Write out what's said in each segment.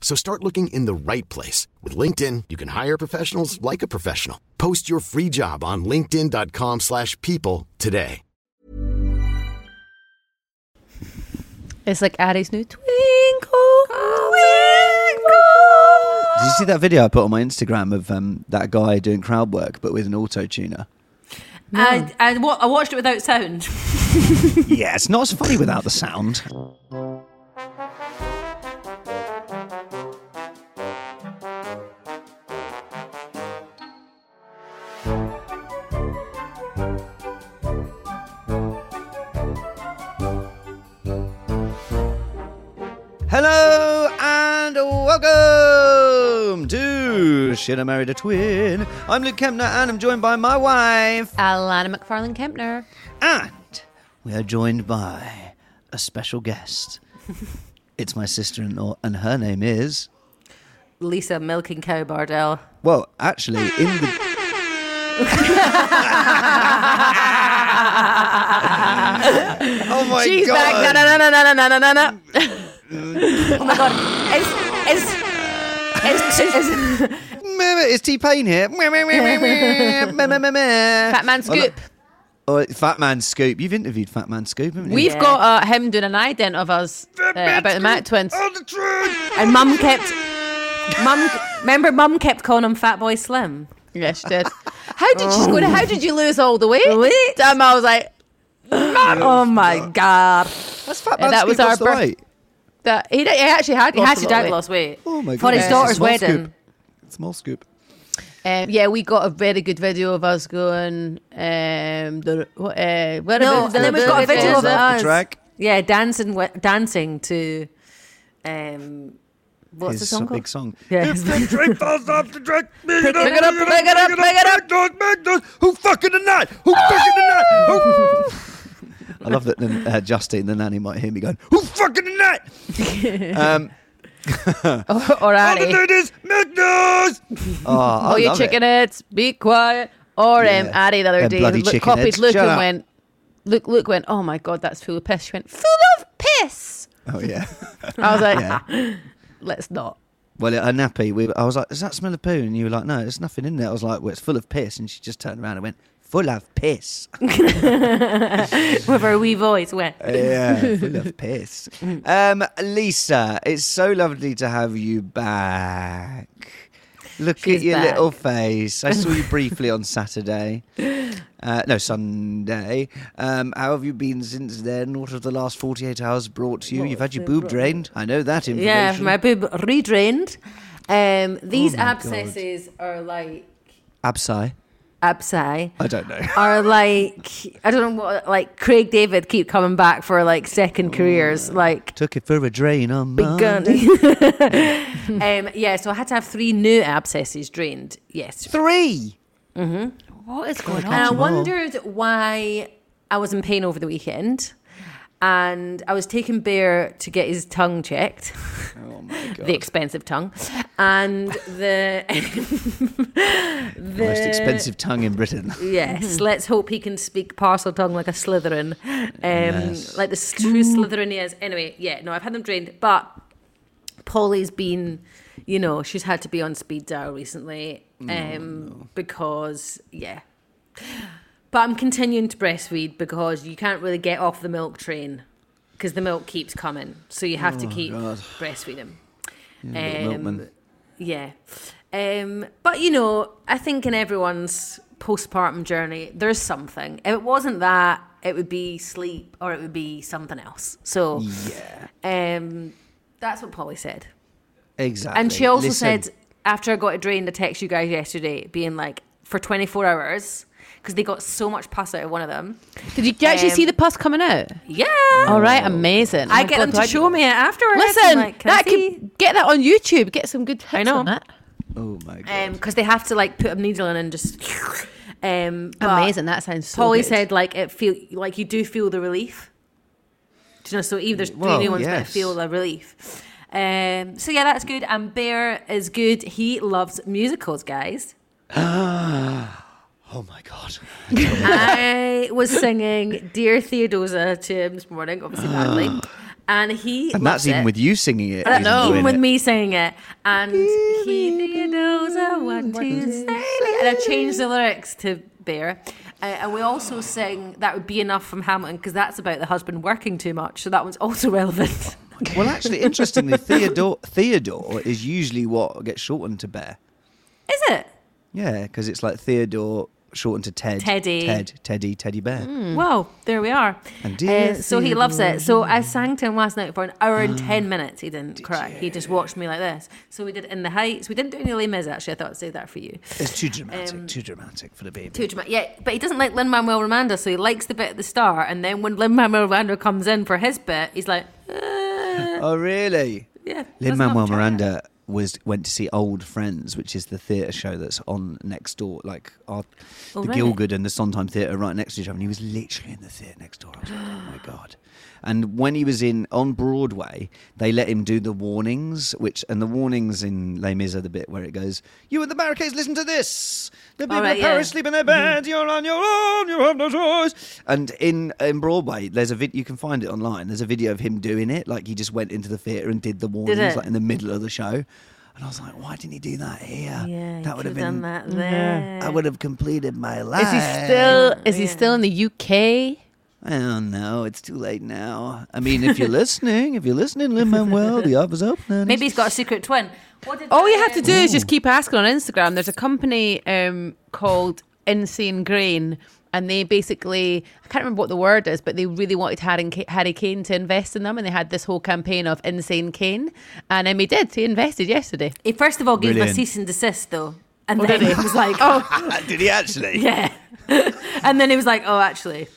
So start looking in the right place. With LinkedIn, you can hire professionals like a professional. Post your free job on linkedin.com slash people today. It's like Addie's new twinkle, twinkle. Did you see that video I put on my Instagram of um, that guy doing crowd work but with an auto tuner? I, I, wa- I watched it without sound. yeah, it's not as funny without the sound. Hello and welcome to Shit I Married a Twin? I'm Luke Kempner and I'm joined by my wife, Alana McFarlane Kempner. And we are joined by a special guest. it's my sister in law, and her name is. Lisa Milking Cow Bardell. Well, actually, in the. oh my She's god! back. Na na na na na na na oh my god. It's, it's, it's, it's, it's It's T Pain here. Fat Fat Man Scoop. Oh, Fat Man Scoop. You've interviewed Fat Man Scoop, haven't you? We've Yeah. got uh, him doing an ident of us uh, about the Mac twins. and mum kept, mum, remember mum kept calling him Fatboy Slim. Yes, she did. How did you go? How did you lose all the weight? Weight? Damn, I was like, Oh my god. That's Fat Yeah, Man that Scoop was our lost birth- weight. That he, he actually had He lost had a to dad weight. lost weight Oh my god for his daughter's Small wedding. scoop. Small scoop. Um, yeah, we got a very good video of us going. Um, the, uh, where No, and then we've got a video of us. track. Yeah, dancing, wi- dancing to, um, what's His the song called? big song. Yeah. If the drink falls off the drink, pick it up, Pick it up, pick it up, pick it up. Make those, make those. Who fucking the night? Who fucking the night? I love that then, uh, Justine, the nanny, might hear me going, Who fucking the night? um, or all the Annie. ladies, make those. Oh, I Oh, you love chicken it. heads, be quiet. Or um, Yeah. Addie the other Them day bloody look, chicken copied heads. Luke Shut and up. went. Luke, Luke went. Oh my god, that's full of piss. She went full of piss. Oh, yeah. I was like, let's not. Well, a nappy. We, I was like, "Does that smell of poo?" And you were like, "No, there's nothing in there." I was like, "Well, it's full of piss." And she just turned around and went, "Full of piss." With her wee voice went. yeah, full of piss. Um, Lisa, it's so lovely to have you back. Look She's at your back. little face. I saw you briefly on Saturday. Uh, no, Sunday. Um, how have you been since then? What have the last 48 hours brought to you? You've had your boob drained. I know that information. Yeah, my boob redrained. Um, these Oh my God. abscesses are like Absci. Absci. I don't know. Are like I don't know what like Craig David keep coming back for like second careers like Took it for a drain on begun. Monday. um, yeah, so I had to have three new abscesses drained. Yes, Three. Mm-hmm. What is going on? and I wondered why I was in pain over the weekend. And I was taking Bear to get his tongue checked. Oh my god. the expensive tongue, and the the Most expensive tongue in Britain. Yes, let's hope he can speak Parseltongue like a Slytherin, um, Yes. like the true Slytherin he is. Anyway, yeah, no, I've had them drained, but Polly's been, you know, she's had to be on speed dial recently, um, because yeah. But I'm continuing to breastfeed because you can't really get off the milk train because the milk keeps coming, so you have to keep God. breastfeeding. Yeah, milkman. Yeah. Um, but you know, I think in everyone's postpartum journey, there's something. If it wasn't that, it would be sleep or it would be something else. So Yeah. um, that's what Polly said. Exactly. And she also Listen, said, after I got it drained, I text you guys yesterday, being like, for 24 hours, because they got so much pus out of one of them. Did you actually Um, see the pus coming out? Yeah. All right, amazing. Oh I my get God, them do to show me it afterwards. Listen, I'm like, can I that could get that on YouTube. Get some good hits I know. on that. Oh my god. because they have to like put a needle in and just um Amazing. That sounds so Polly good. said like it feel like you do feel the relief do you know so even there's three Well, new ones but I feel the relief um so yeah that's good and Bear is good he loves musicals guys oh my god. I was singing Dear Theodosia to him this morning obviously badly and he And that's even it. with you singing it. Isn't it? even with me singing it. And he knows I want to say. And I changed the lyrics to Bear. Uh, and we also sing That Would Be Enough from Hamilton because that's about the husband working too much. So that one's also relevant. Well, actually, interestingly, Theodore Theodore is usually what gets shortened to Bear. Is it? Yeah, because it's like Theodore shortened to Ted. Teddy. Ted. Teddy. Teddy Bear. Well, there we are. And Uh, so he loves it. So I sang to him last night for an hour and 10 minutes. He didn't cry. He just watched me like this. So we did In the Heights. We didn't do any Les Mis, actually. I thought I'd say that for you. It's too dramatic. too dramatic for the baby. Um, Too dramatic. Yeah, but he doesn't like Lin Manuel Miranda, so he likes the bit at the start, and then when Lin Manuel Miranda comes in for his bit, he's like, uh, oh, really? yeah. Lin Manuel try it. Was went to see Old Friends, which is the theatre show that's on next door, like our, Oh, the right. Gielgud and the Sondheim Theatre right next to each other. And he was literally in the theatre next door. I was like, oh my god! And when he was in on Broadway, they let him do the warnings, which and the warnings in Les Mis are the bit where it goes, "You at the barricades, listen to this. The people right, of Paris yeah. sleep in their mm-hmm. beds. You're on your own. You have no choice." And in in Broadway, there's a vid. You can find it online. There's a video of him doing it. Like he just went into the theatre and did the warnings, it? like in the middle of the show. And I was like, why didn't he do that here? Yeah, that would have done been. that there. I would have completed my life. Is he still? Is he still in the UK? I don't know. It's too late now. I mean, if you're listening, if you're listening, Lin Manuel, the offer's open. Maybe he's got a secret twin. What did All you have to do is just keep asking on Instagram. There's a company um, called Insane Grain, and they basically I can't remember what the word is, but they really wanted Harry, Harry Kane to invest in them, and they had this whole campaign of Insane Kane, and um, he did. He invested yesterday. He first of all gave him a cease and desist, though. And then he was like, oh, Did he actually? yeah. and then he was like, oh, actually,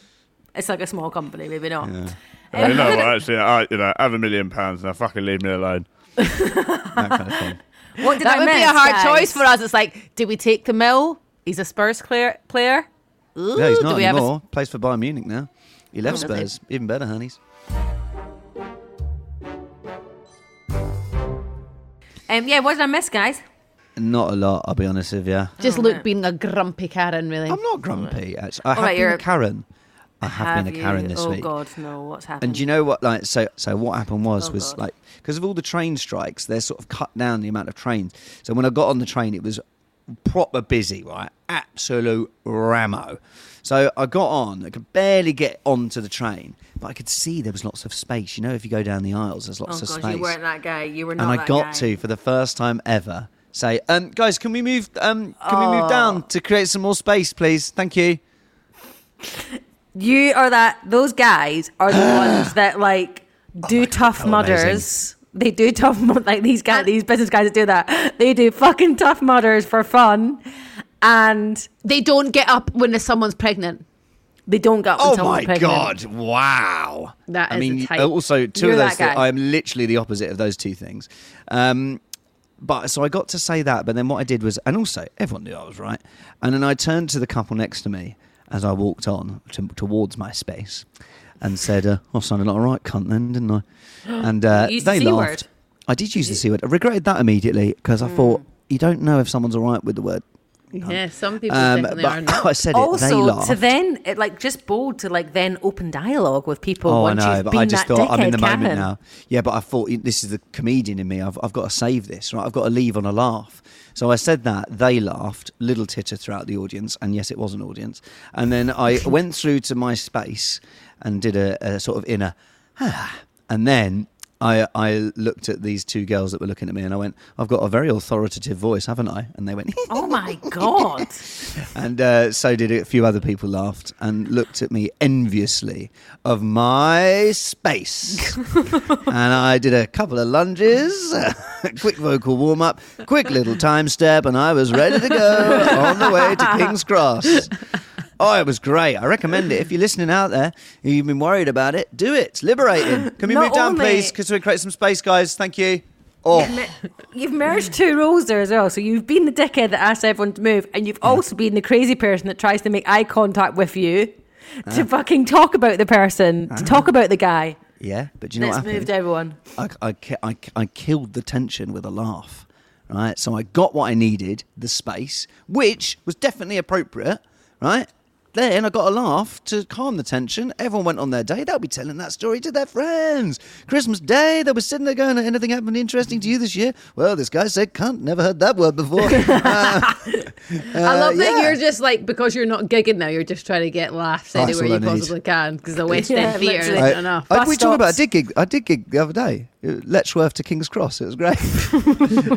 it's like a small company, maybe not. Uh, you know what? Actually, I you know I have a million pounds now. Fucking leave me alone. That kind of thing. What did That I would be a hard guys? choice for us. It's like, do we take the mill? He's a Spurs clear, player. Ooh, No, he's not we have a- anymore. Plays for Bayern Munich now. He left Oh, does he? Spurs. Even better, honeys. Um, yeah, what did I miss, guys? Not a lot, I'll be honest with you. just Oh, look right. being a grumpy Karen, really. I'm not grumpy, actually. I have right, been you're- a Karen. I have, been a you? Karen this oh, week. God, no, what's happened? And do you know what? Like, so, so what happened was, Oh, was God. like, because of all the train strikes, they're sort of cut down the amount of trains. So when I got on the train, it was proper busy, right? Absolute ramo. So I got on, I could barely get onto the train, but I could see there was lots of space. You know, if you go down the aisles, there's Oh, lots of God, space. you weren't that guy. You were not and I got guy. to, for the first time ever, say, um, guys, can we move? Um, can we Oh. move down to create some more space, please? Thank you. You are that. Those guys are the ones that like do tough Oh, mudders. amazing. They do tough mud like these guys. These business guys that do that. They do fucking tough mudders for fun, and They don't get up when someone's pregnant. they don't get. up. Oh until my they're pregnant. god! Wow. That I mean, the type. also 2 You're of those. that guy. I am literally the opposite of those two things. Um, but so I got to say that, but then what I did was, and also everyone knew I was right. And then I turned to the couple next to me as I walked on to, towards my space, and said, uh, "I sounded like a right cunt then, didn't I?" And uh, You used the they laughed. word. I did use the c word. I regretted that immediately because I thought Mm. you don't know if someone's all right with the word. Yeah, some people Um, definitely but are not. I said it. they Also, to then it like just bold to like then open dialogue with people. Oh, I once know, you've but been I just that thought I'm in the dickhead, moment now. Yeah, but I thought this is the comedian in me. I've, I've got to save this, right? I've got to leave on a laugh. So I said that. They laughed, little titter throughout the audience, and yes, it was an audience. And then I went through to my space and did a, a sort of inner, ah, and then I, I looked at these two girls that were looking at me and I went, I've got a very authoritative voice, haven't I? And they went, Oh my god! and uh, so did a few other people laughed and looked at me enviously of my space. and I did a couple of lunges, quick vocal warm up, quick little time step, and I was ready to go on the way to King's Cross. Oh, it was great. I recommend it. If you're listening out there, you've been worried about it, do it. It's liberating. Can we Not move down, only- please? Because we create some space, guys. Thank you. Oh, You've merged two roles there as well. So you've been the dickhead that asks everyone to move, and you've also been the crazy person that tries to make eye contact with you uh-huh. to fucking talk about the person, to uh-huh. talk about the guy. yeah. But do you know Let's what happened? move to everyone. I, I, ki- I, I killed the tension with a laugh. Right, so I got what I needed, the space, which was definitely appropriate. Right, then I got a laugh to calm the tension. Everyone went on their day. They'll be telling that story to their friends. Christmas Day, they were sitting there going, "Anything happened interesting to you this year?" Well, this guy said, "Cunt." Never heard that word before. Uh, I love that yeah. you're just like because you're not gigging now. You're just trying to get laughs that's anywhere you I need. possibly can because the West Yeah, End Theatre literally. isn't I, enough. I, Bus we talked about. I did gig. I did gig the other day. Uh, Letchworth to King's Cross. It was great.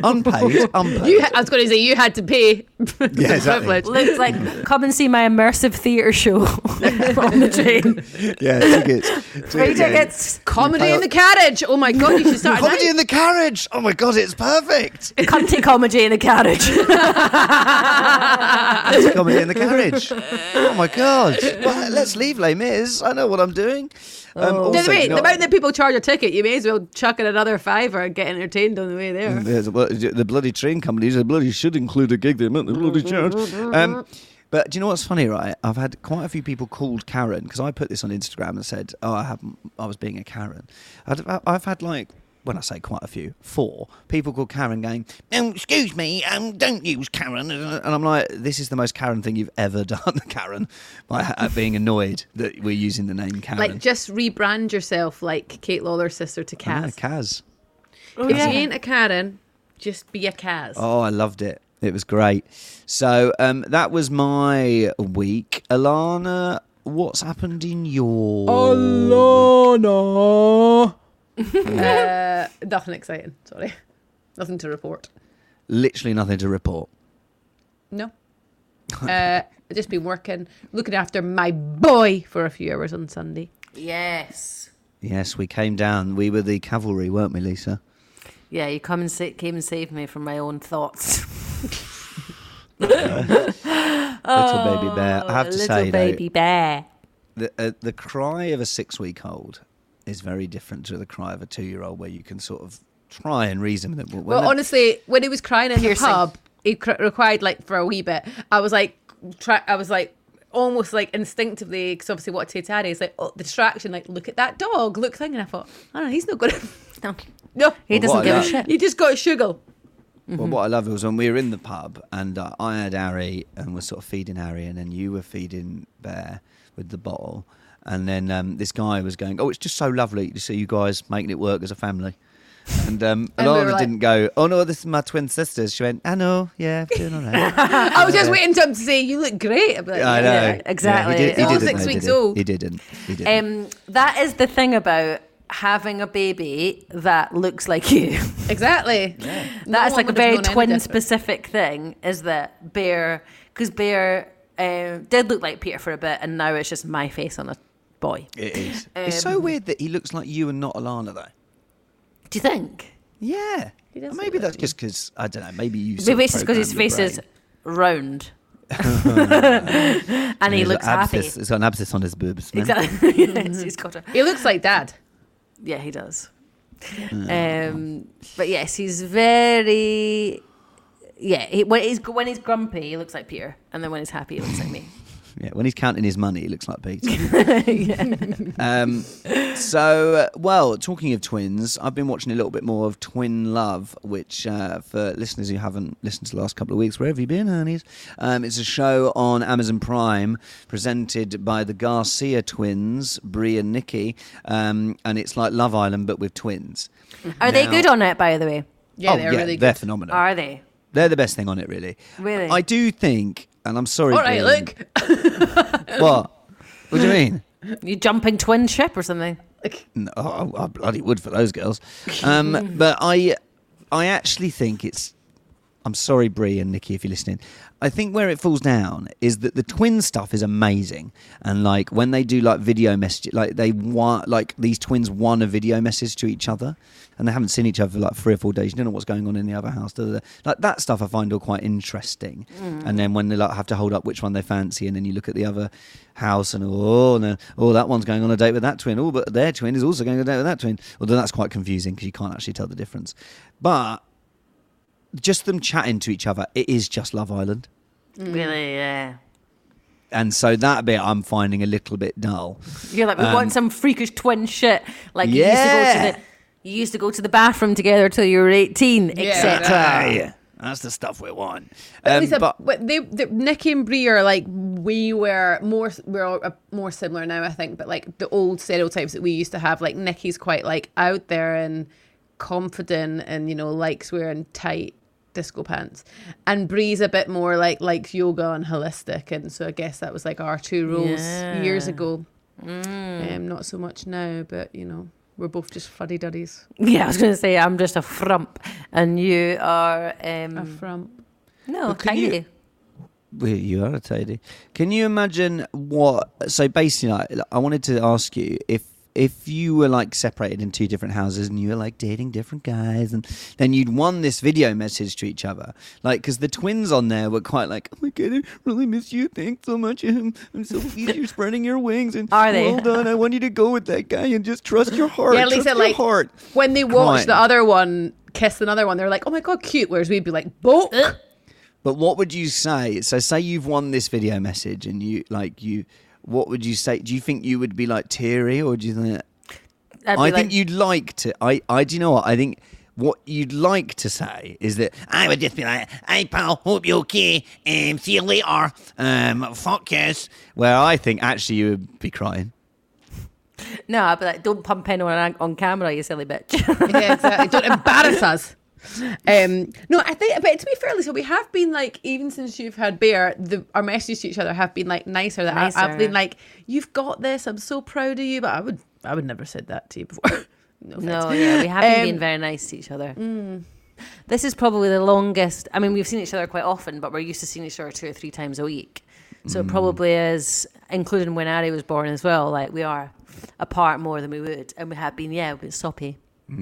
unpaid. Unpaid. You, I was going to say you had to pay. for the Yeah, exactly. privilege. Looks like come and see my immersive theatre show on the train. yeah, tickets. Free Yeah. tickets. Comedy in the carriage. Oh my god, you should start. Comedy now. in the carriage. Oh my god, it's perfect. Cunty comedy in the carriage. It's comedy in the carriage. Oh my god. Well, let's leave Les Mis. I know what I'm doing. Um, No, also, wait, you know- the amount that people charge a ticket, you may as well chuck in another fiver and get entertained on the way there. There's well, the bloody train companies, they bloody should include a gig. The amount they bloody charge. Um, but do you know what's funny, right? I've had quite a few people called Karen because I put this on Instagram and said, "Oh, I haven't. I was being a Karen." I've, I've had like. When I say quite a few, four people called Karen going, um, excuse me, um, don't use Karen. And I'm like, this is the most Karen thing you've ever done, Karen, by being annoyed that we're using the name Karen. Like, just rebrand yourself like Kate Lawler's sister to Kaz. Kaz. if you ain't a Karen, just be a Kaz. Oh, I loved it. It was great. So um, that was my week. Alana, what's happened in your Alana. Uh, nothing exciting. Sorry, nothing to report. Literally nothing to report. No. Uh, I've just been working, looking after my boy for a few hours on Sunday. yes. Yes, we came down. We were the cavalry, weren't we, Lisa? Yeah, you come and sa- came and saved me from my own thoughts. Little baby bear. I have to Oh, Little say, baby bear. the, uh, the cry of a six-week-old is very different to the cry of a two-year-old, where you can sort of try and reason with them. When Well, honestly, when he was crying in Piercing. the pub, it cr- required like for a wee bit. I was like, try- I was like. Almost like instinctively, because obviously what to Taddy is like, oh, the distraction, like, look at that dog, look thing. And I thought, I don't know, he's not going to. No, No, he Well, doesn't give a shit. you just got a sugar. Well, what I love was when we were in the pub and uh, I had Harry and was sort of feeding Harry, and then you were feeding Bear with the bottle, and then um, this guy was going, "Oh, it's just so lovely to see you guys making it work as a family." And um, And we Alana were like- didn't go, "Oh no, this is my twin sisters." She went, "I know, yeah, doing all right." I was just waiting for him to say, you look great. I'd like, I know, yeah, exactly. Yeah, he, did, he all didn't, six though, weeks did he? old. He didn't. He didn't. Um, that is the thing about having a baby that looks like you. Exactly. That is like a very twin specific thing. Is that Bear? Because Bear uh, did look like Peter for a bit, and now it's just my face on a boy. it is. it's so um, weird that he looks like you and not Alana, though. Do you think? Yeah. He Maybe that's just because I don't know. Maybe you. Maybe it's just because his face your is round, and he looks got happy. abscess- He's got an abscess on his boobs. man. Exactly. yes, he's got a. He looks like dad. Yeah, he does. Um, but yes, he's very. Yeah, he, when he's when he's grumpy, he looks like Peter, and then when he's happy, he looks like me. Yeah, when he's counting his money, he looks like Peter. um, so, uh, well, talking of twins, I've been watching a little bit more of Twin Love, which, uh, for listeners who haven't listened to the last couple of weeks, where have you been, honeys? Um, it's a show on Amazon Prime presented by the Garcia twins, Brie and Nikki, um, and it's like Love Island but with twins. Are they Now- good on it, by the way? Yeah, oh, they're yeah, really they're good. phenomenal. Are they? They're the best thing on it, really. Really? I do think, and I'm sorry. All right, look. What? What do you mean? You jumping twin ship or something? No, I, I bloody would for those girls. Um, but I, I actually think it's. I'm sorry, Brie and Nikki, if you're listening. I think where it falls down is that the twin stuff is amazing, and like when they do like video messages, like they want like these twins want a video message to each other, and they haven't seen each other for like three or four days. You don't know what's going on in the other house. Da, da, da. Like that stuff, I find all quite interesting. And then when they like have to hold up which one they fancy, and then you look at the other house and oh no, oh that one's going on a date with that twin. Oh, but their twin is also going on a date with that twin. Although that's quite confusing because you can't actually tell the difference. But just them chatting to each other, it is just Love Island. Really? Yeah. And so that bit I'm finding a little bit dull. You're like we Um, want some freakish twin shit. Like you Yeah. used to go to the you used to go to the bathroom together till you were 18, etc. Hey, that's the stuff we want. Um, least a- but but they, they, Nikki and Brie are like we were more we're all, uh, more similar now, I think. But like the old stereotypes that we used to have, like Nikki's quite like out there and confident, and you know likes wearing tight disco pants, and Brie's a bit more like likes yoga and holistic, and so I guess that was like our two roles years Yeah. ago. Um, not so much now, but you know we're both just fuddy duddies. Yeah, I was going to say I'm just a frump, and you are um, A frump. no can you- Well, you are a tidy. Can you imagine what? So basically, like, I wanted to ask you if if you were like separated in two different houses and you were like dating different guys, and then you'd won this video message to each other, like because the twins on there were quite like, "Oh my god, I really miss you. Thanks so much. I'm, I'm so pleased you're spreading your wings, and Are they? well done. I want you to go with that guy and just trust your heart. Yeah, trust Lisa, your like heart. when they watch the other one kiss another one, they're like, "Oh my god, cute." Whereas we'd be like, "Book." But what would you say? So say you've won this video message and you like you what would you say? Do you think you would be like teary or do you think I'd be I like, think you'd like to I I do you know what? I think what you'd like to say is that I would just be like, "Hey pal, hope you're okay. Um, see you later. Um, fuck yes." Where I think actually you would be crying. no, I'd be like, don't pump anyone on, on camera, you silly bitch. yeah, exactly. Don't embarrass us. Um, no, I think, but to be fair, Lisa, we have been like, even since you've had Bear, the, our messages to each other have been like nicer. That I, I've been like, "You've got this. I'm so proud of you." But I would, I would never said that to you before. no, no, yeah, we haven't Um, been very nice to each other. This is probably the longest. I mean, we've seen each other quite often, but we're used to seeing each other two or three times a week. So it probably is, including when Ari was born as well. Like we are apart more than we would, and we have been, yeah, a bit soppy, Yeah.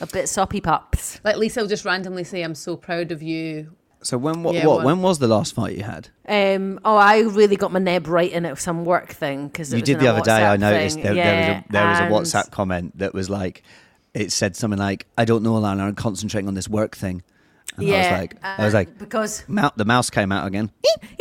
A bit soppy pups. Like Lisa will just randomly say, "I'm so proud of you." So when what, Yeah, what what? when was the last fight you had? Um, oh, I really got my neb right in it with some work thing because you did the other day. I noticed there, there was a, there was a WhatsApp comment that was like, it said something like, "I don't know, Alana. I'm concentrating on this work thing." And I was like, I was uh, like, because Mou- the mouse came out again.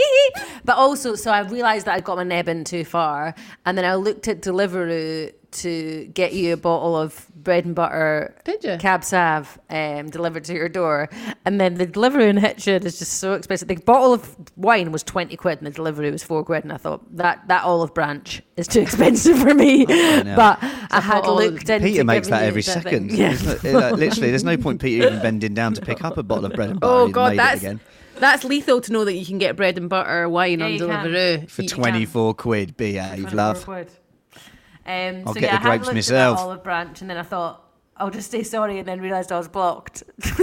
but also, so I realised that I'd got my neb in too far, and then I looked at Deliveroo to get you a bottle of bread and butter Did you? cab sav um, delivered to your door, and then the delivery in Hitchin is just so expensive. The bottle of wine was twenty quid, and the delivery was four quid, and I thought that that olive branch is too expensive for me. know. but I had bottle- looked into Peter makes that every that second. Yeah. Isn't it? Literally, there's no point Peter even bending down to pick up a bottle of bread and butter. Oh God, made it that's again. that's lethal to know that you can get bread and butter wine Yeah, on you can. Deliveroo. for You- 24 quid. Behave, love. Um, I'll so get yeah, the I had grapes looked myself. At that olive branch, and then I thought I'll just say sorry, and then realised I was blocked.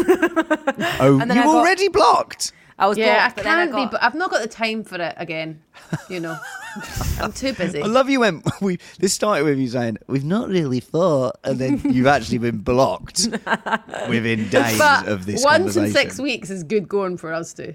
Oh, And then you I got- already blocked. I was Yeah, I blocked, but then I can't be, but I've not got the time for it again. You know, I'm too busy. I love you when we this started with you saying we've not really thought, and then you've actually been blocked within days but of this once in six weeks is good going for us too.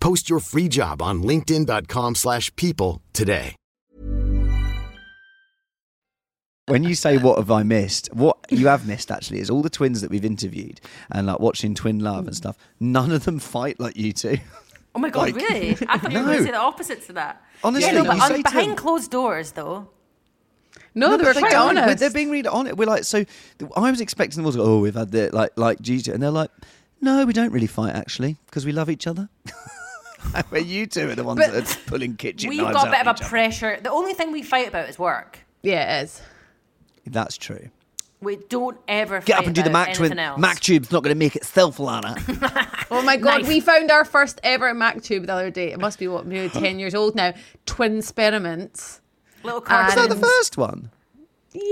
Post your free job on linkedin.com/people slash people today. When you say what have I missed, what you have missed actually is all the twins that we've interviewed and like watching Twin Love and stuff. None of them fight like you two. Oh my god, Like- really? I thought you were going to say the opposite to that. Honestly, yeah, no, but you say behind them- closed doors, though. No, they but were quite don't. We're- honest. They're being really on it. We're like, so I was expecting them all to go, oh, we've had the like like Gigi, and they're like, no, we don't really fight actually because we love each other. but you two are the ones But that are pulling kitchen We've knives got a bit of a each other. pressure. The only thing we fight about is work. yeah, it is. That's true. We don't ever Get up and do the about Mac twin. anything else. Mac tube's not going to make itself, Lana. Oh my god, Knife. we found our first ever Mac tube the other day. It must be what, maybe ten years old now. Twin experiments. Little And- cards. Is that the first one? Yeah,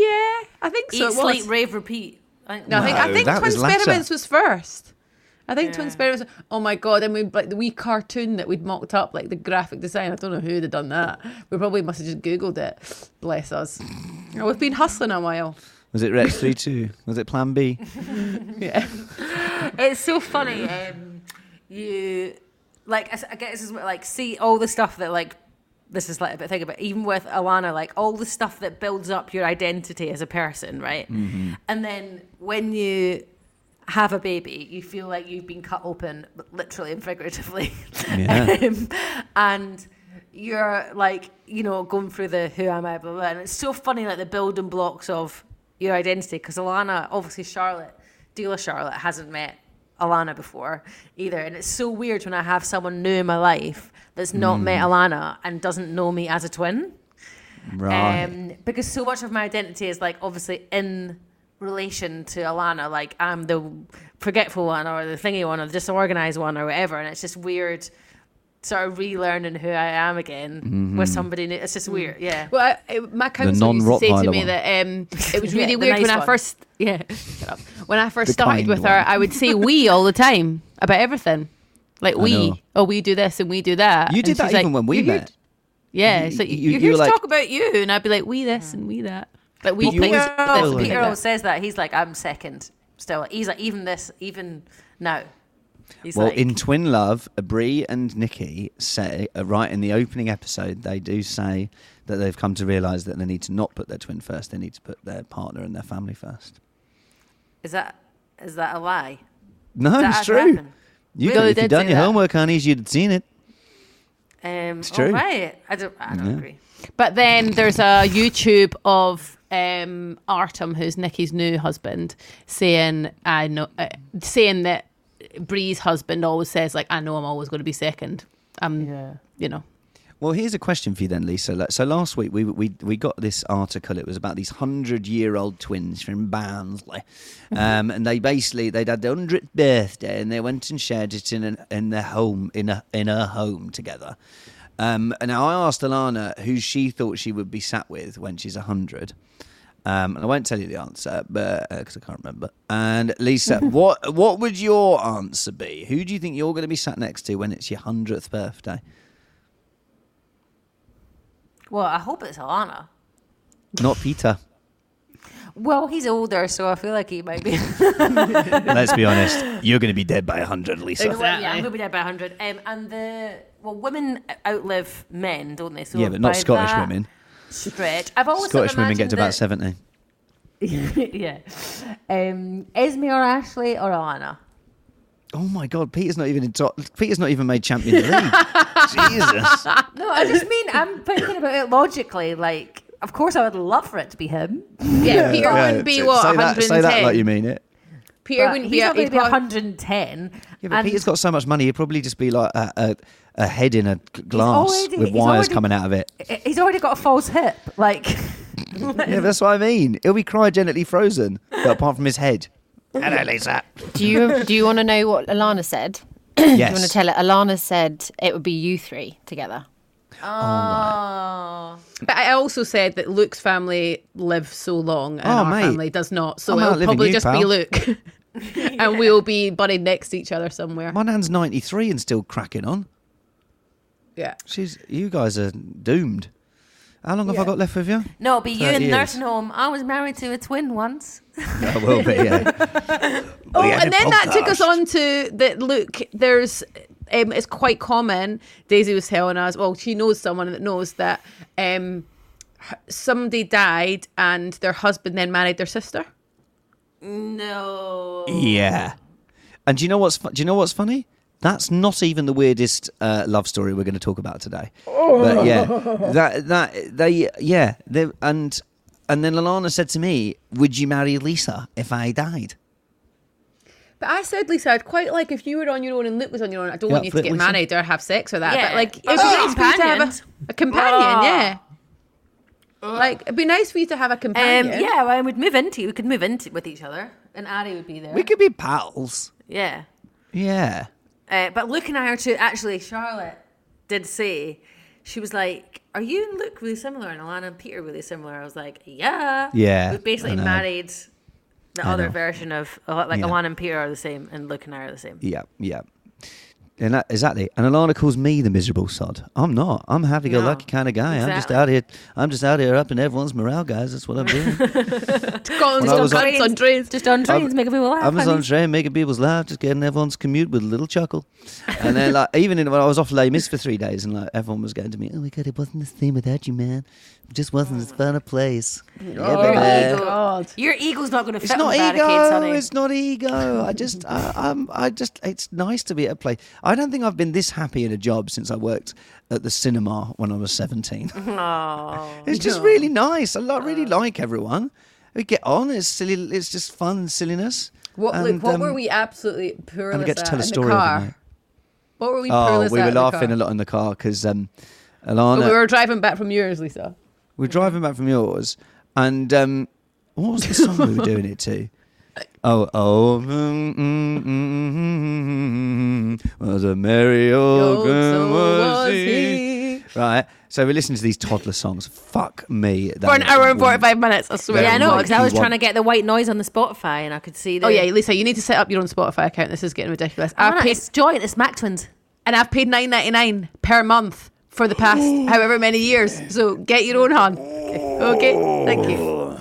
I think so. Eat, it was. sleep, rave, repeat. I think- No, I think I think Twin was. Experiments was first. I think Twin Yeah. Experiments. Oh my god! And we like the wee cartoon that we'd mocked up, like the graphic design. I don't know who'd have done that. We probably must have just googled it. Bless us. Oh, We've been hustling a while. Was it Rex 3 2? Was it Plan B? Yeah. It's so funny. Um, you like I guess this is what, like see all the stuff that like this is like a bit thing about even with Alana like all the stuff that builds up your identity as a person, right? And then when you have a baby, you feel like you've been cut open, literally and figuratively. Yeah. um, and you're like, you know, going through the who am I, blah, blah, blah. And it's so funny, like the building blocks of your identity. Because Alana, obviously, Charlotte, dealer Charlotte, hasn't met Alana before either. And it's so weird when I have someone new in my life that's not met Alana and doesn't know me as a twin. Right. Um, because so much of my identity is like obviously in relation to Alana. Like I'm the forgetful one or the thingy one or the disorganized one or whatever. And it's just weird sort of relearning who I am again with somebody new. It's just weird. Yeah. Well, I, I- my counsellor used to say to me one. that um, it was really the weird nice when I first yeah when I first The started kind with her. I would say we all the time about everything, like I we. know. Oh, we do this and we do that. You And did that she's even like, when we "You're here met. Yeah, You- so you, you- you're you were to like- talk about you, and I'd be like, we this and we that. Like we. Well, pick Peter, this always, and Peter pick always that. says that. He's like, I'm second still. He's like, even this, even now. He's Well, like, in Twin Love, Brie and Nikki say, uh, right in the opening episode, they do say that they've come to realise that they need to not put their twin first, they need to put their partner and their family first. is that is that a lie? No, it's true. happened? You Really? if you'd done your that. homework, honeys, you'd have seen it. Um, It's true. Right. I don't. I don't Yeah. agree. But then there's a YouTube of um, Artem, who's Nikki's new husband, saying I know, uh, saying that Brie's husband always says like, I know I'm always going to be second. Um, Yeah. you know. Well, here's a question for you then, Lisa. So last week we we we got this article. It was about these hundred year old twins from Barnsley, um, and they basically they'd had their hundredth birthday, and they went and shared it in an, in their home in a in her home together. Um, and now I asked Alana who she thought she would be sat with when she's hundred. Um, and I won't tell you the answer, but because I can't remember. And Lisa, what what would your answer be? Who do you think you're going to be sat next to when it's your hundredth birthday? Well, I hope it's Alana. Not Peter. Well, he's older, so I feel like he might be. Let's be honest. You're going to be dead by 100, Lisa. Well, yeah, I'm going to be dead by 100. Um, and the. Well, women outlive men, don't they? So Yeah, but not Scottish that women. Stretch. I've always sort of Scottish women get to about 70. that- yeah. Um, Esme or Ashley or Alana? Oh my God, Peter's not even in top. Peter's not even made champion of the league. Jesus. No, I just mean I'm thinking about it logically. Like, of course, I would love for it to be him. Yeah, Peter wouldn't be what say that, 110. say that like you mean it. Peter But wouldn't he's be. not he'd going to be 110. Yeah, but and Peter's got so much money, he'd probably just be like a, a, a head in a glass already- with wires already- coming out of it. He's already got a false hip. Like, Yeah, that's what I mean. He'll be cryogenically frozen, but apart from his head. Hello, Lisa. Do you do you want to know what Alana said? Do you want to tell it? Alana said it would be you three together. Oh. oh but I also said that Luke's family live so long and Oh, our mate. family does not. So I'm it'll probably you, just be. Luke. and we'll be buried next to each other somewhere. My nan's 93 and still cracking on. Yeah. She's. You guys are doomed. How long have I Yeah. got left with you? No, but you 30 in the years. nursing home. I was married to a twin once. I will be. Yeah. Oh, We had and a then that took us podcast. on to that. Look, there's. Um, it's quite common. Daisy was telling us. Well, she knows someone that knows that um, h- somebody died and their husband then married their sister. No. Yeah. And do you know what's fu- do you know what's funny? That's not even the weirdest uh, love story we're going to talk about today. But yeah, that that they yeah they and and then Alana said to me, "Would you marry Lisa if I died?" But I said, Lisa, I'd quite like if you were on your own and Luke was on your own. I don't Yeah, want you to get Lisa. married or have sex or that. Yeah. But like, it'd Oh, be nice for you to have a, a companion. Yeah. Like, it'd be nice for you to have a Um, companion. yeah, well, we'd move into. We could move into with each other, and Ari would be there. We could be pals. Yeah. Yeah. Uh, but Luke and I are too. Actually, Charlotte did say she was like, "Are you and Luke really similar?" And Alana and Peter really similar. I was like, "Yeah." Yeah, We basically married the I other know. version of like Yeah. Alana and Peter are the same, and Luke and I are the same. Yeah. Yeah. And that, exactly. And Alana calls me the miserable sod. I'm not. I'm a happy-go-lucky No, kind of guy. I'm just out here. I'm just out here upping everyone's morale, guys. That's what I'm doing. Guns When I on was on- guns on trains. Just on trains, making people laugh. I was honey. on train making people's laugh, just getting everyone's commute with a little chuckle. And then, like, even in, when I was off Les Mis for three days, and like everyone was going to me, "Oh my god, it wasn't the same without you, man. It just wasn't as fun a place." Yeah, but, uh, God. Your ego's not going to fit it's not ego. barricades, honey. It's not ego. I just, I, I'm, I just, it's nice to be at a place. I don't think I've been this happy in a job since I worked at the cinema when I was 17. It's just really nice. I lo- really like everyone. We get on. It's silly. It's just fun silliness. What, And, look, what um, were we absolutely poorless And I get to tell a in story the car? the. What were we Oh, we were laughing a lot in the car because um, Oh, Alana. we were driving back from yours, Lisa. We were driving back from yours, and um, what was the song we were doing it to? Oh, oh, mm, mm, mm, mm, mm, was a merry old was he. Right, so we listened to these toddler songs. Fuck me. that For an hour and one- 45 minutes, I swear. Yeah, I know because I was trying to get the white noise on the Spotify, and I could see. Oh, yeah, Lisa, you need to set up your own Spotify account. This is getting ridiculous. I've paid, it's joint. It's Mac Twins. and I've paid nine ninety nine per month for the past however many years. So get your own, hon. Okay, thank you.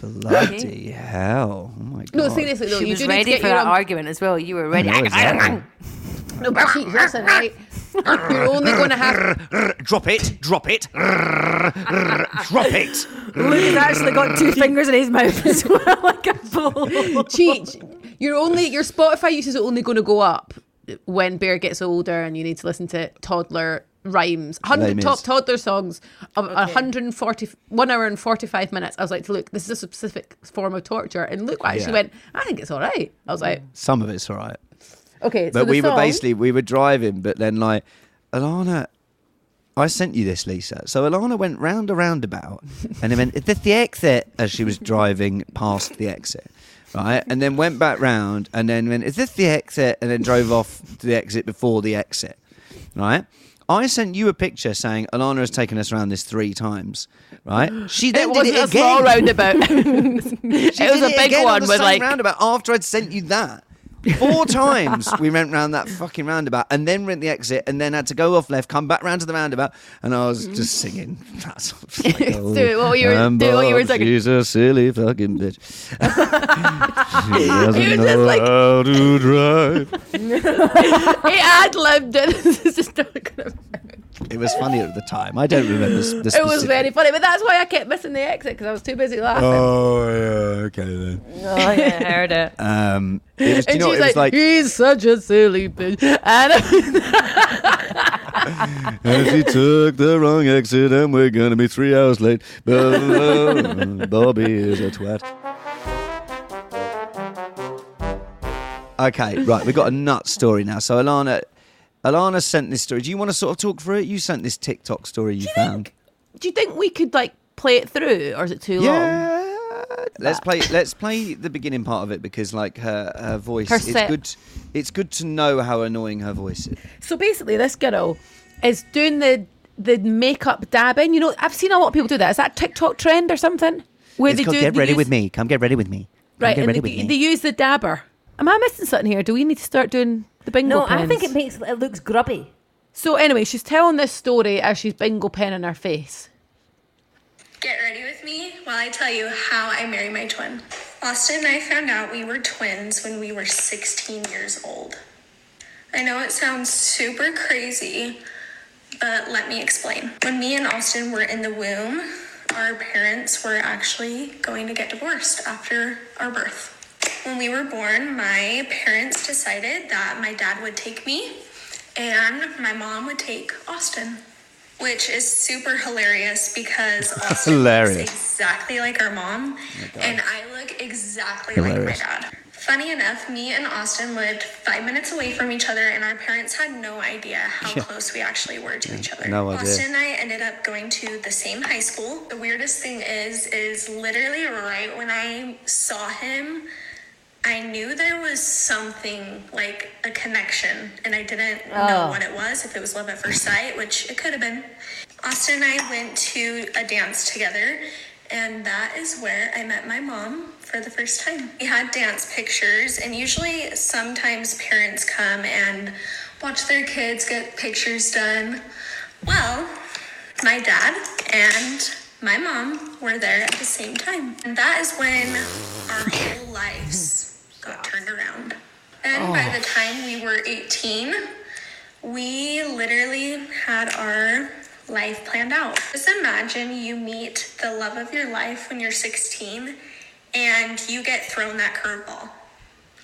Bloody hell! Oh my god! No, seriously though, She you was do need to get for your that own. argument as well. You were ready. I know exactly. No, but she- listen, right? You're only going to have. drop it, drop it, drop it. Luke has actually got two fingers in his mouth as well, like a bull. Cheech, you're only your Spotify use is only going to go up when Bear gets older and you need to listen to toddler rhymes. Les 100 Mis. top toddler songs of 140 1 hour and 45 minutes. I was like, look, this is a specific form of torture. And Luke actually Yeah. went, I think it's all right. I was like, Some of it's all right. okay. so But the we were song- basically we were driving, but then like Alana, I sent you this, Lisa. So Alana went round a roundabout, and then went "Is this the exit?" as she was driving past the exit, right? And then went back round, and then went, "Is this the exit?" and then drove off to the exit before the exit, right? I sent you a picture saying Alana has taken us around this three times, right? She then It did it a small again. roundabout. It was a big again on one the with same like. roundabout after I'd sent you that. Four times we went round that fucking roundabout and then went the exit and then had to go off left, come back round to the roundabout, and I was just singing. That's like, Do it, what you were- do what you were singing. She's a silly fucking bitch. she doesn't know just like- how to drive. He ad libbed it. This is not gonna- It was funny at the time. I don't remember s- the It was very funny, but that's why I kept missing the exit because I was too busy laughing. Oh yeah, okay then. Oh, yeah, I heard it. Um, it was, do you and know, she's it was like, like he's such a silly bitch. And And she took the wrong exit, and we're gonna be three hours late. Bobby is a twat. Okay, right. We've got a nut story now. So Alana, Alana sent this story. Do you want to sort of talk through it? You sent this TikTok story you found. do you think we could like play it through, or is it too long? Yeah. Let's ah. play. Let's play the beginning part of it because, like, her her voice. Her it's good. It's good to know how annoying her voice is. So basically, this girl is doing the the makeup dabbing. You know, I've seen a lot of people do that. Is that TikTok trend or something? Where It's called do Get they Ready use- with Me. Come get ready with me. Come Right, get and ready they, with me. they use the dabber. Am I missing something here? Do we need to start doing the bingo No, I think it makes it looks grubby. So anyway, she's telling this story as she's bingo pen in her face. Get ready with me while I tell you how I married my twin. Austin and I found out we were twins when we were 16 years old. I know it sounds super crazy, but let me explain. When me and Austin were in the womb, our parents were actually going to get divorced after our birth. When we were born, my parents decided that my dad would take me and my mom would take Austin, which is super hilarious because Austin Hilarious. looks exactly like our mom, and I look exactly Hilarious. like my dad. Funny enough, me and Austin lived five minutes away from each other, and our parents had no idea how close we actually were to each other. no. Austin and I ended up going to the same high school. The weirdest thing is, is literally right when I saw him, I knew there was something like a connection, and I didn't know oh. what it was, if it was love at first sight, which it could have been. Austin and I went to a dance together, and that is where I met my mom for the first time. We had dance pictures, and usually sometimes parents come and watch their kids get pictures done. Well, my dad and my mom were there at the same time. And that is when our whole lives got turned around. And by oh. the time we were 18, we literally had our life planned out. Just imagine you meet the love of your life when you're 16 and you get thrown that curveball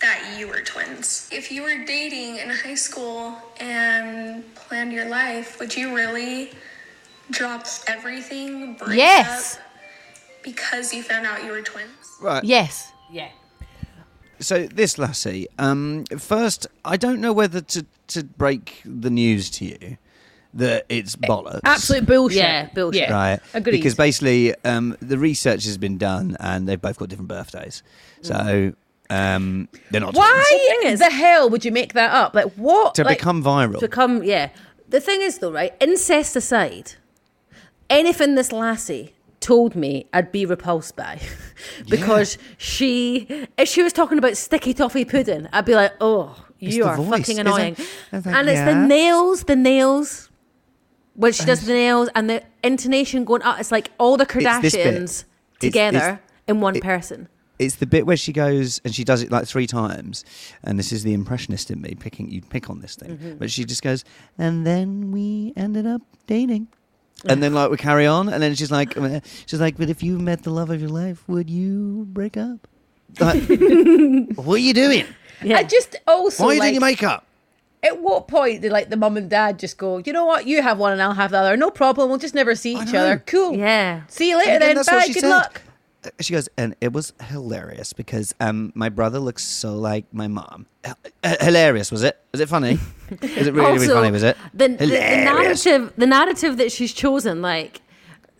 that you were twins. If you were dating in high school and planned your life, would you really drop everything, break Yes. up because you found out you were twins? Right. Yes. Yeah. So this lassie, um, first, I don't know whether to, to break the news to you that it's bollocks. Absolute bullshit. Yeah, bullshit. Yeah. Right. Agreed. Because basically, um, the research has been done and they've both got different birthdays. So um, they're not. Why thing is- the hell would you make that up? Like what? To Like, become viral. To come, yeah. The thing is, though, right? Incest aside, anything this lassie told me I'd be repulsed by because she, if she was talking about sticky toffee pudding, I'd be like, oh, It's you are voice, fucking isn't it? annoying. Like, and it's the nails, the nails. When she does the nails and the intonation going up, it's like all the. Kardashians It's- together it's- in one it- person. It's the bit where she goes and she does it like three times, and this is the impressionist in me picking. You pick on this thing, Mm-hmm. but she just goes, and then we ended up dating, and then like we carry on, and then she's like, she's like, but if you met the love of your life, would you break up? Like, what are you doing? Yeah. I just also Why are you like, doing your makeup? At what point did like the mum and dad just go, you know what, you have one and I'll have the other. No problem. We'll just never see I each know. other. Cool. Yeah. See you later And again, then. Bye. Good said. luck. She goes, and it was hilarious because um, my brother looks so like my mom. H- h- hilarious, was it? Was it funny? Is it really, really funny? Was it? The, the, the narrative, the narrative that she's chosen, like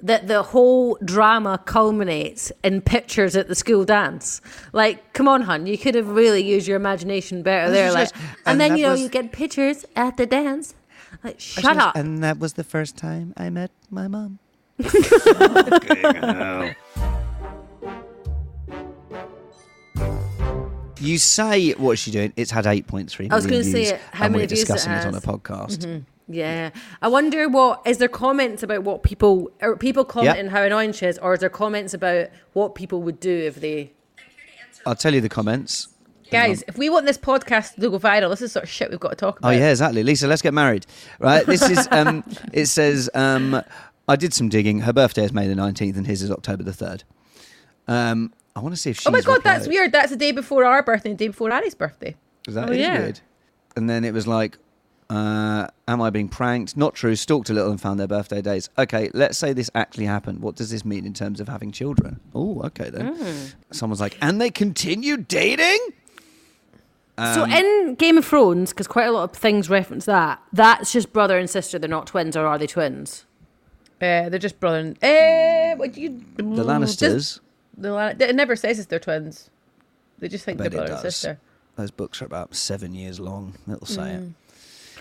that the whole drama culminates in pictures at the school dance. Like, come on, hun, you could have really used your imagination better And there. Like, says- and, and then you know was- you get pictures at the dance. Like, shut goes, up. And that was the first time I met my mom. You say what's she doing? It's had 8.3 I was gonna say views, it. How many we're views it discussing it, on a has. Mm-hmm. podcast. Yeah, I wonder what is there comments about what people are people commenting how annoying she is, or is there comments about what people would do if they? I'll tell you the comments. Guys, if we want this podcast to go viral, this is sort of shit we've got to talk about. Oh yeah, exactly. Lisa, let's get married. Right. This is um it says um I did some digging. Her birthday is May the 19th and his is October the 3rd. Um I want to see if she's Oh my god, that's weird. That's the day before our birthday and the day before Addie's birthday. That Oh, is yeah. weird. And then it was like, uh, am I being pranked? Not true. Stalked a little and found their birthday days. Okay, let's say this actually happened. What does this mean in terms of having children? Oh, okay then. Mm. Someone's like, and they continue dating? so Um, in Game of Thrones, because quite a lot of things reference that. That's just brother and sister. They're not twins, or are they twins? Uh, they're just brother and uh, what you The Lannisters. the Lan- it never says it's they're twins. They just think they're brother and sister. Those books are about seven years long. It'll say Mm.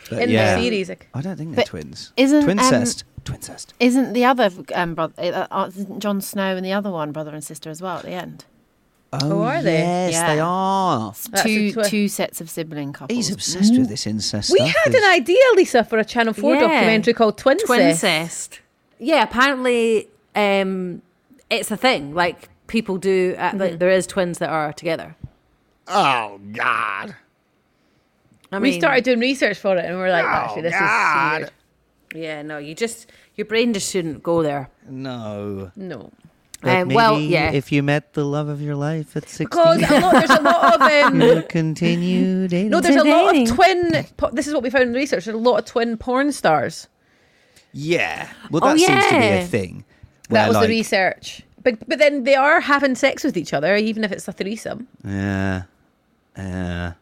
But in yeah. the series. Like, I don't think they're But twins. isn't, um, twincest? twincest. Isn't the other um, brother, uh, uh, isn't Jon Snow and the other one brother and sister as well at the end? Oh, are they? Yes, Yeah. they are. That's two twi- two sets of sibling couples. He's obsessed with this incest we stuff. had an idea, Lisa, for a Channel Four Yeah. documentary called Twincest. Twincest. Yeah, apparently um, it's a thing. Like people do. Uh, like, there is twins that are together. Oh God. I We started doing research for it, and we are like, Oh, actually, this God. is weird. Yeah, no, you just your brain just shouldn't go there. No. No. But Um, well, yeah. If you met the love of your life at 16, Because a lot, there's a lot of um, you continue dating. no, there's a lot of twin. Po- this is what we found in the research. There's a lot of twin porn stars. Yeah. Well, Oh, that seems to be a thing. That was like, the research. But but then they are having sex with each other, even if it's a threesome. Yeah. Yeah.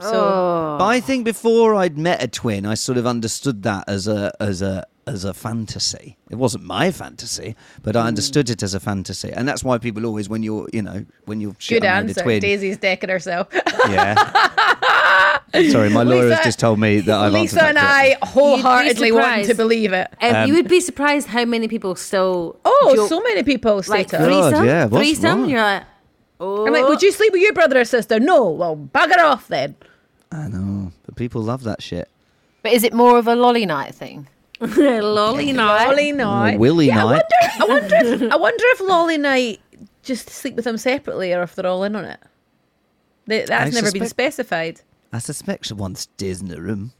So Oh. But I think before I'd met a twin, I sort of understood that as a as a as a fantasy. It wasn't my fantasy, but. I mm. understood it as a fantasy, and that's why people always, when you're, you know, when you're shit good on a answer. twin, Daisy's decking herself. yeah. Sorry, my lawyer has just told me that I've answered Lisa that and correctly. I wholeheartedly want to believe it. Um, you would be surprised how many people still. Oh, joke- so many people say like to us. God, threesome. yeah, what's threesome. wrong? You're like, oh. I'm like, would you sleep with your brother or sister? No. Well, bugger off then. I know, but people love that shit. But is it more of a lolly night thing? lolly night? Lolly night. Willy yeah, night. I wonder. I wonder if I wonder if Lolly night just sleep with them separately or if they're all in on it. They, that's I never been specified. I suspect she wants stays in the room.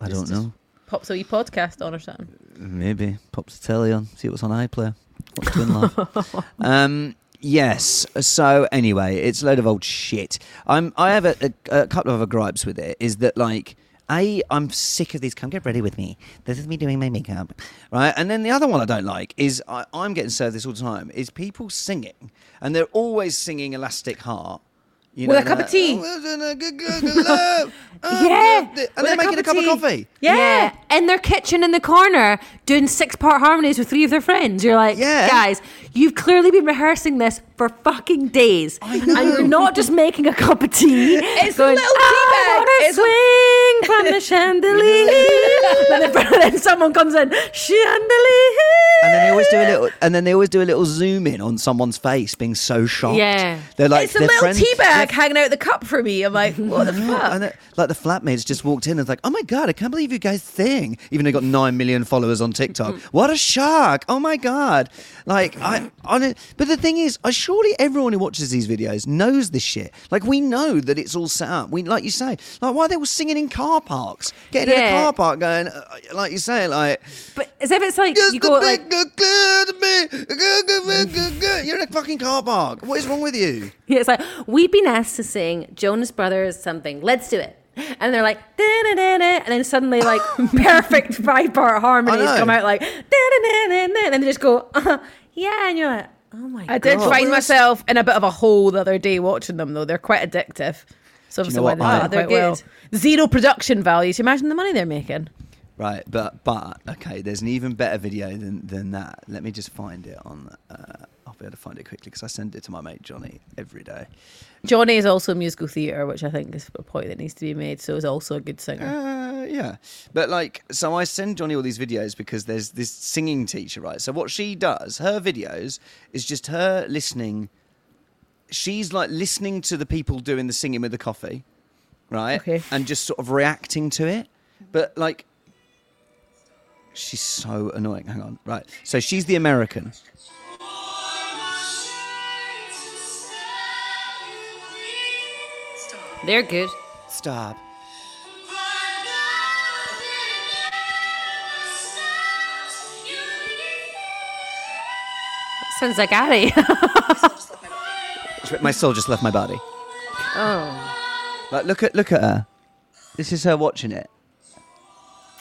I don't know. Pops a wee podcast on or something. Maybe pops the telly on, see what's on iPlayer. What's twin life? um, yes. So anyway, it's a load of old shit. I'm. I have a, a, a couple of other gripes with it. Is that like. A, I'm sick of these. Come get ready with me. This is me doing my makeup, right? And then the other one I don't like is I, I'm getting served this all the time. Is people singing, and they're always singing "Elastic Heart." You With a cup of tea. "Oh, wasn't a good girl to love. Oh, Yeah, good." and with they're a making a cup cup of of tea. coffee. Yeah. In their kitchen in the corner doing six part harmonies with three of their friends. You're like, Yeah. guys, you've clearly been rehearsing this for fucking days. And you're not just making a cup of tea. It's a going, little tea I bag. wanna It's a- swing from the chandelier. and then, then someone comes in, chandelier. And then they always do a little, and then they always do a little zoom in on someone's face, being so shocked. Yeah. they're like it's a little friends- tea bag hanging out the cup for me. I'm like, what the fuck? then, like the flatmates just walked in and was like, "Oh my god, I can't believe you guys sing!" Even though they got nine million followers on TikTok. what a shock! Oh my god! Like I, I, but the thing is, I surely everyone who watches these videos knows this shit. Like we know that it's all set up. We, like you say, like why are they all singing in car parks, getting in a Yeah. car park, going, uh, like you say, like. But as if it's like, you go big like. You're in a fucking car park. What is wrong with you? Yeah, it's like we've been asked to sing Jonas Brothers something. Let's do it. And they're like, and then suddenly like perfect five part harmonies come out like, and then they just go, uh, yeah, and you're like, oh my god. I god. did find myself in a bit of a hole the other day watching them, though. They're quite addictive. So you obviously know why what? they I- do it they're quite well. good. Zero production values. Imagine the money they're making. Right, but but okay, there's an even better video than than that. Let me just find it on. Uh, I'll be able to find it quickly because I send it to my mate Johnny every day. Johnny is also musical theatre, which I think is a point that needs to be made. So is also a good singer. Uh, yeah, but like, so I send Johnny all these videos because there's this singing teacher, right? So what she does, her videos is just her listening. She's like listening to the people doing the singing with the coffee, right? Okay. And just sort of reacting to it, but like. She's so annoying. Hang on. Right. So she's the American. They're good. Stop. Sounds like Ari. My soul just left my body. oh. Like, look at look at her. This is her watching it.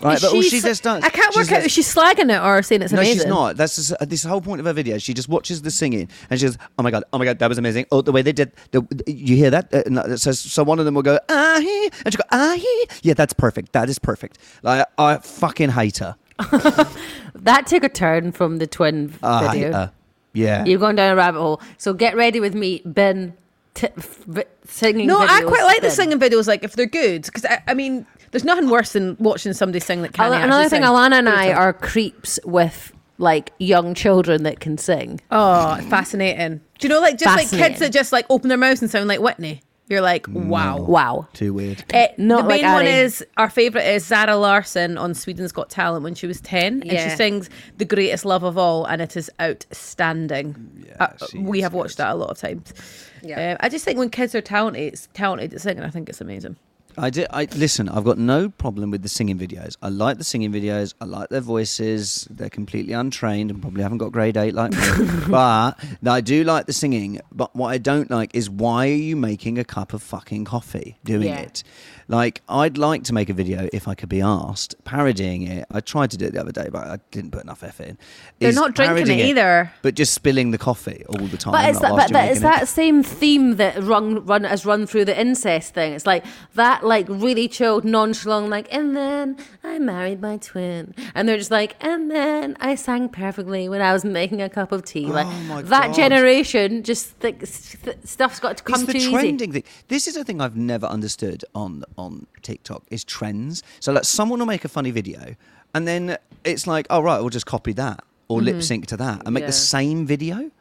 Right, Is but all she she just does. I can't work out if she's slagging it or saying it's no, amazing. she's not. That's just, uh, this whole point of her video. She just watches the singing and she goes, "Oh my god, oh my god, that was amazing! Oh, the way they did. The, you hear that? Uh, no, so, so one of them will go, ah, hee, and she go, ah, hee. Yeah, that's perfect. That is perfect. Like, I fucking hate her. That took a turn from the twin I hate video. her. Yeah. You've gone down a rabbit hole. So get ready with me, Ben. T- f- v- singing. No, I quite like the singing videos, like if they're good, because I, I mean, There's nothing worse than watching somebody sing that can't. Another thing, Alana and I are creeps with like young children that can sing. Oh, fascinating. Do you know, like just like kids that just like open their mouths and sound like Whitney? You're like, wow. Wow. Too weird. Uh, Not the like main one Ari. is our favourite is Zara Larsson on Sweden's Got Talent when she was 10 and Yeah. she sings The Greatest Love of All and it is outstanding. Yeah, Uh, she we is have watched good. that a lot of times. Yeah. Um, I just think when kids are talented, it's talented at singing, I think it's amazing. I did. I listen. I've got no problem with the singing videos. I like the singing videos. I like their voices. They're completely untrained and probably haven't got grade eight like me. but I do like the singing. But what I don't like is why are you making a cup of fucking coffee doing Yeah. it? Like I'd like to make a video if I could be asked parodying it. I tried to do it the other day, but I didn't put enough effort in. They're is not drinking it either. but just spilling the coffee all the time. But it's like, that, but you're that, it. same theme that run run has run through the incest thing. It's like that, like really chilled, nonchalant, like, and then I married my twin, and they're just like, and then I sang perfectly when I was making a cup of tea. Like Oh that God. generation, just like th- stuff's got to come it's the easy. trending thing. This is a thing I've never understood on on TikTok is trends. So like someone will make a funny video, and then it's like, oh right, we'll just copy that or lip sync to that and make Yeah. the same video.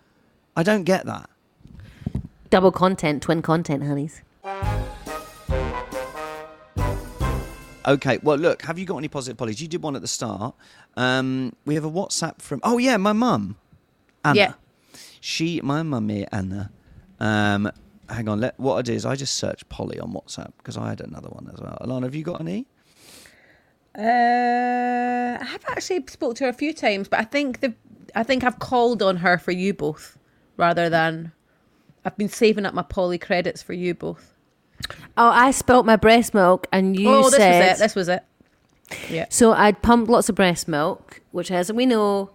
I don't get that. Double content, twin content, honeys. Okay, well look, have you got any positive Pollys? You did one at the start. Um, we have a WhatsApp from. Oh yeah, my mum, Anna. Yeah. She, my mummy Anna. Um, hang on. Let what I do is I just search Polly on WhatsApp because I had another one as well. Alana, have you got any? Uh, I have actually spoke to her a few times, but I think the I think I've called on her for you both rather than I've been saving up my poly credits for you both. Oh, I spilt my breast milk, and you oh, this said was it. This was it. Yeah. So I'd pumped lots of breast milk, which, as we know,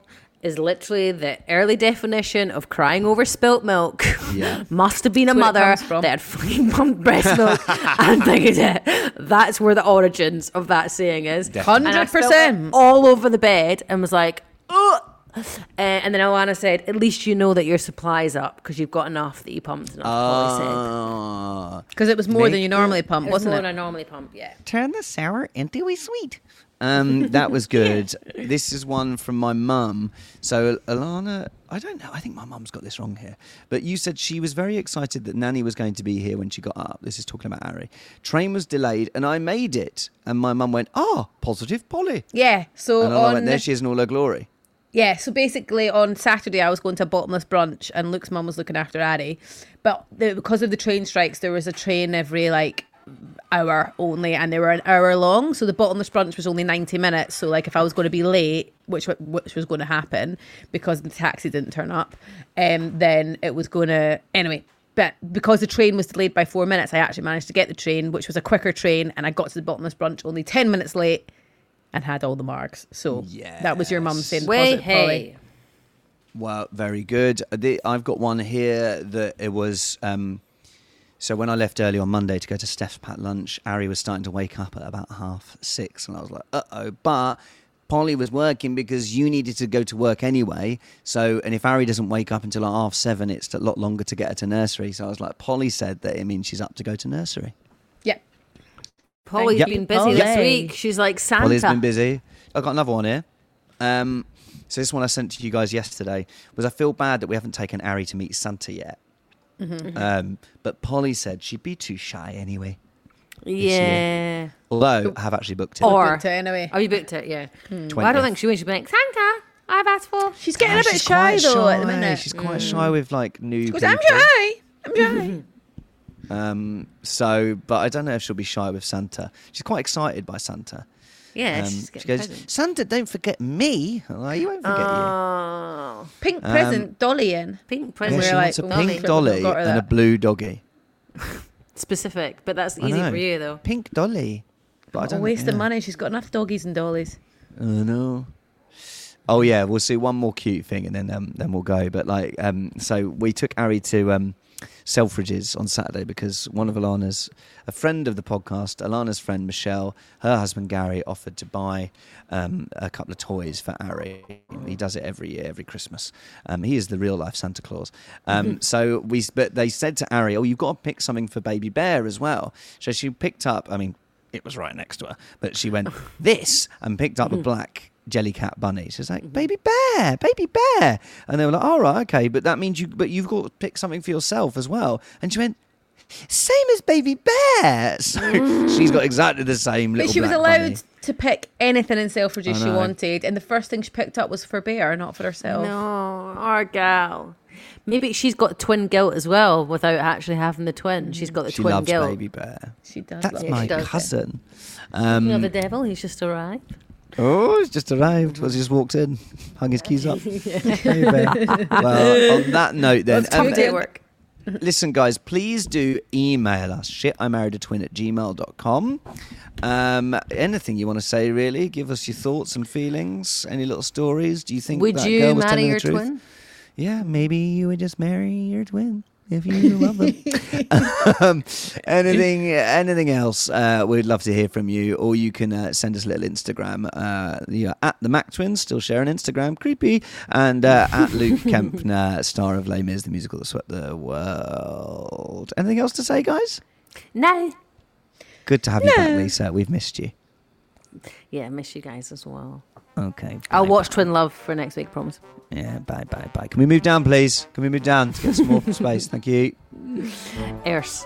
is literally the early definition of crying over spilt milk. Yeah. Must have been a That's where it mother that had fucking pumped breast milk and thinking it. That's where the origins of that saying is. Definitely. And I spilt 100%. it all over the bed and was like, oh. Uh, and then Alana said, "At least you know that your supply's up because you've got enough that you pumped enough." Polly said. Ah. Because it was more than you normally pump, It was wasn't more it? than I normally pump. Yeah. Turn the sour into a sweet. Um, that was good. This is one from my mum. So Alana, I don't know. I think my mum's got this wrong here. But you said she was very excited that Nanny was going to be here when she got up. This is talking about Ari. Train was delayed, and I made it. And my mum went, "Ah, positive Polly." Yeah. So And I on went, "There she is in all her glory." Yeah, so basically on Saturday I was going to a bottomless brunch and Luke's mum was looking after Addy. But the, because of the train strikes, there was a train every like hour only and they were an hour long. So the bottomless brunch was only 90 minutes. So like if I was going to be late, which which was going to happen because the taxi didn't turn up, um, then it was going to anyway. But because the train was delayed by four minutes, I actually managed to get the train, which was a quicker train, and I got to the bottomless brunch only 10 minutes late and had all the marks. So that was your mum saying Way hey. Well, very good. Uh, the- I've got one here that it was. Um, so when I left early on Monday to go to Steph's Pat lunch, Ari was starting to wake up at about half six, and I was like, "Uh oh!" But Polly was working because you needed to go to work anyway. So, and if Ari doesn't wake up until like half seven, it's a lot longer to get her to nursery. So I was like, Polly said that it means she's up to go to nursery. Yeah. Polly's Yep. been busy this week. She's like Santa. Polly's been busy. I've got another one here. Um, so this one I sent to you guys yesterday was I feel bad that we haven't taken Ari to meet Santa yet. Mm-hmm. Um, but Polly said she'd be too shy anyway. Yeah. Although I have actually booked it. Or booked it anyway. Oh, you booked it, yeah. Well, I don't think she would. She'd be like, Santa, I've asked for. She's getting a bit she's shy quite though at the shy. minute. She's quite shy with like new Goes. I'm shy. I'm shy. Um, so, but I don't know if she'll be shy with Santa. She's quite excited by Santa. Yeah, Um, she's she goes, presents. Santa, don't forget me. I'm like, you won't forget you. Oh, Pink Um, present, Dolly in. pink present. we're she like, wants a pink dolly Got and a blue doggy. Specific, but that's easy for you, though. Pink dolly. But I Not don't wasting yeah. money. She's got enough doggies and dollies. I know. Oh yeah, we'll see one more cute thing and then um, then we'll go. But like, um, so we took Ari to um, Selfridges on Saturday because one of Alana's, a friend of the podcast, Alana's friend Michelle, her husband Gary offered to buy um, a couple of toys for Ari. He does it every year, every Christmas. Um, he is the real life Santa Claus. Um, so we, but they said to Ari, "Oh, you've got to pick something for Baby Bear as well." So she picked up. I mean, it was right next to her. But she went, this, and picked up a black Jellycat bunnies. She's like, baby bear, baby bear. And they were like, all right, okay, but that means you, but you've got to pick something for yourself as well. And she went, same as baby bear. So she's got exactly the same little But she was allowed bunny. to pick anything in Selfridges she wanted, and the first thing she picked up was for Bear, not for herself. No, our gal. Maybe she's got twin guilt as well without actually having the twin. She's got the She twin loves guilt. baby bear. She does. That's love my she does it. cousin. You know Um, the devil, he's just arrived. Oh, he's just arrived. Was he just walked in, hung his keys up. Baby bear. well, on that note, then, Come um, to work. listen, guys, please do email us shit I married a twin at gmail.com. Um, anything you want to say, really? Give us your thoughts and feelings. Any little stories? Do you think Would that you girl was marry telling your the truth? twin? Yeah, maybe you would just marry your twin if you love them. um, anything, anything else? Uh, we'd love to hear from you, or you can uh, send us a little Instagram. Uh, you're at the Mac Twins, still sharing Instagram, creepy, and uh, at Luke Kempner, star of Les Mis, the musical that swept the world. Anything else to say, guys? No. Good to have you back, Lisa. We've missed you. Yeah, miss you guys as well. Okay. I'll watch bye. Twin Love for next week, promise. Yeah, bye, bye, bye. Can we move down, please? Can we move down to get some more space? Thank you. Erse.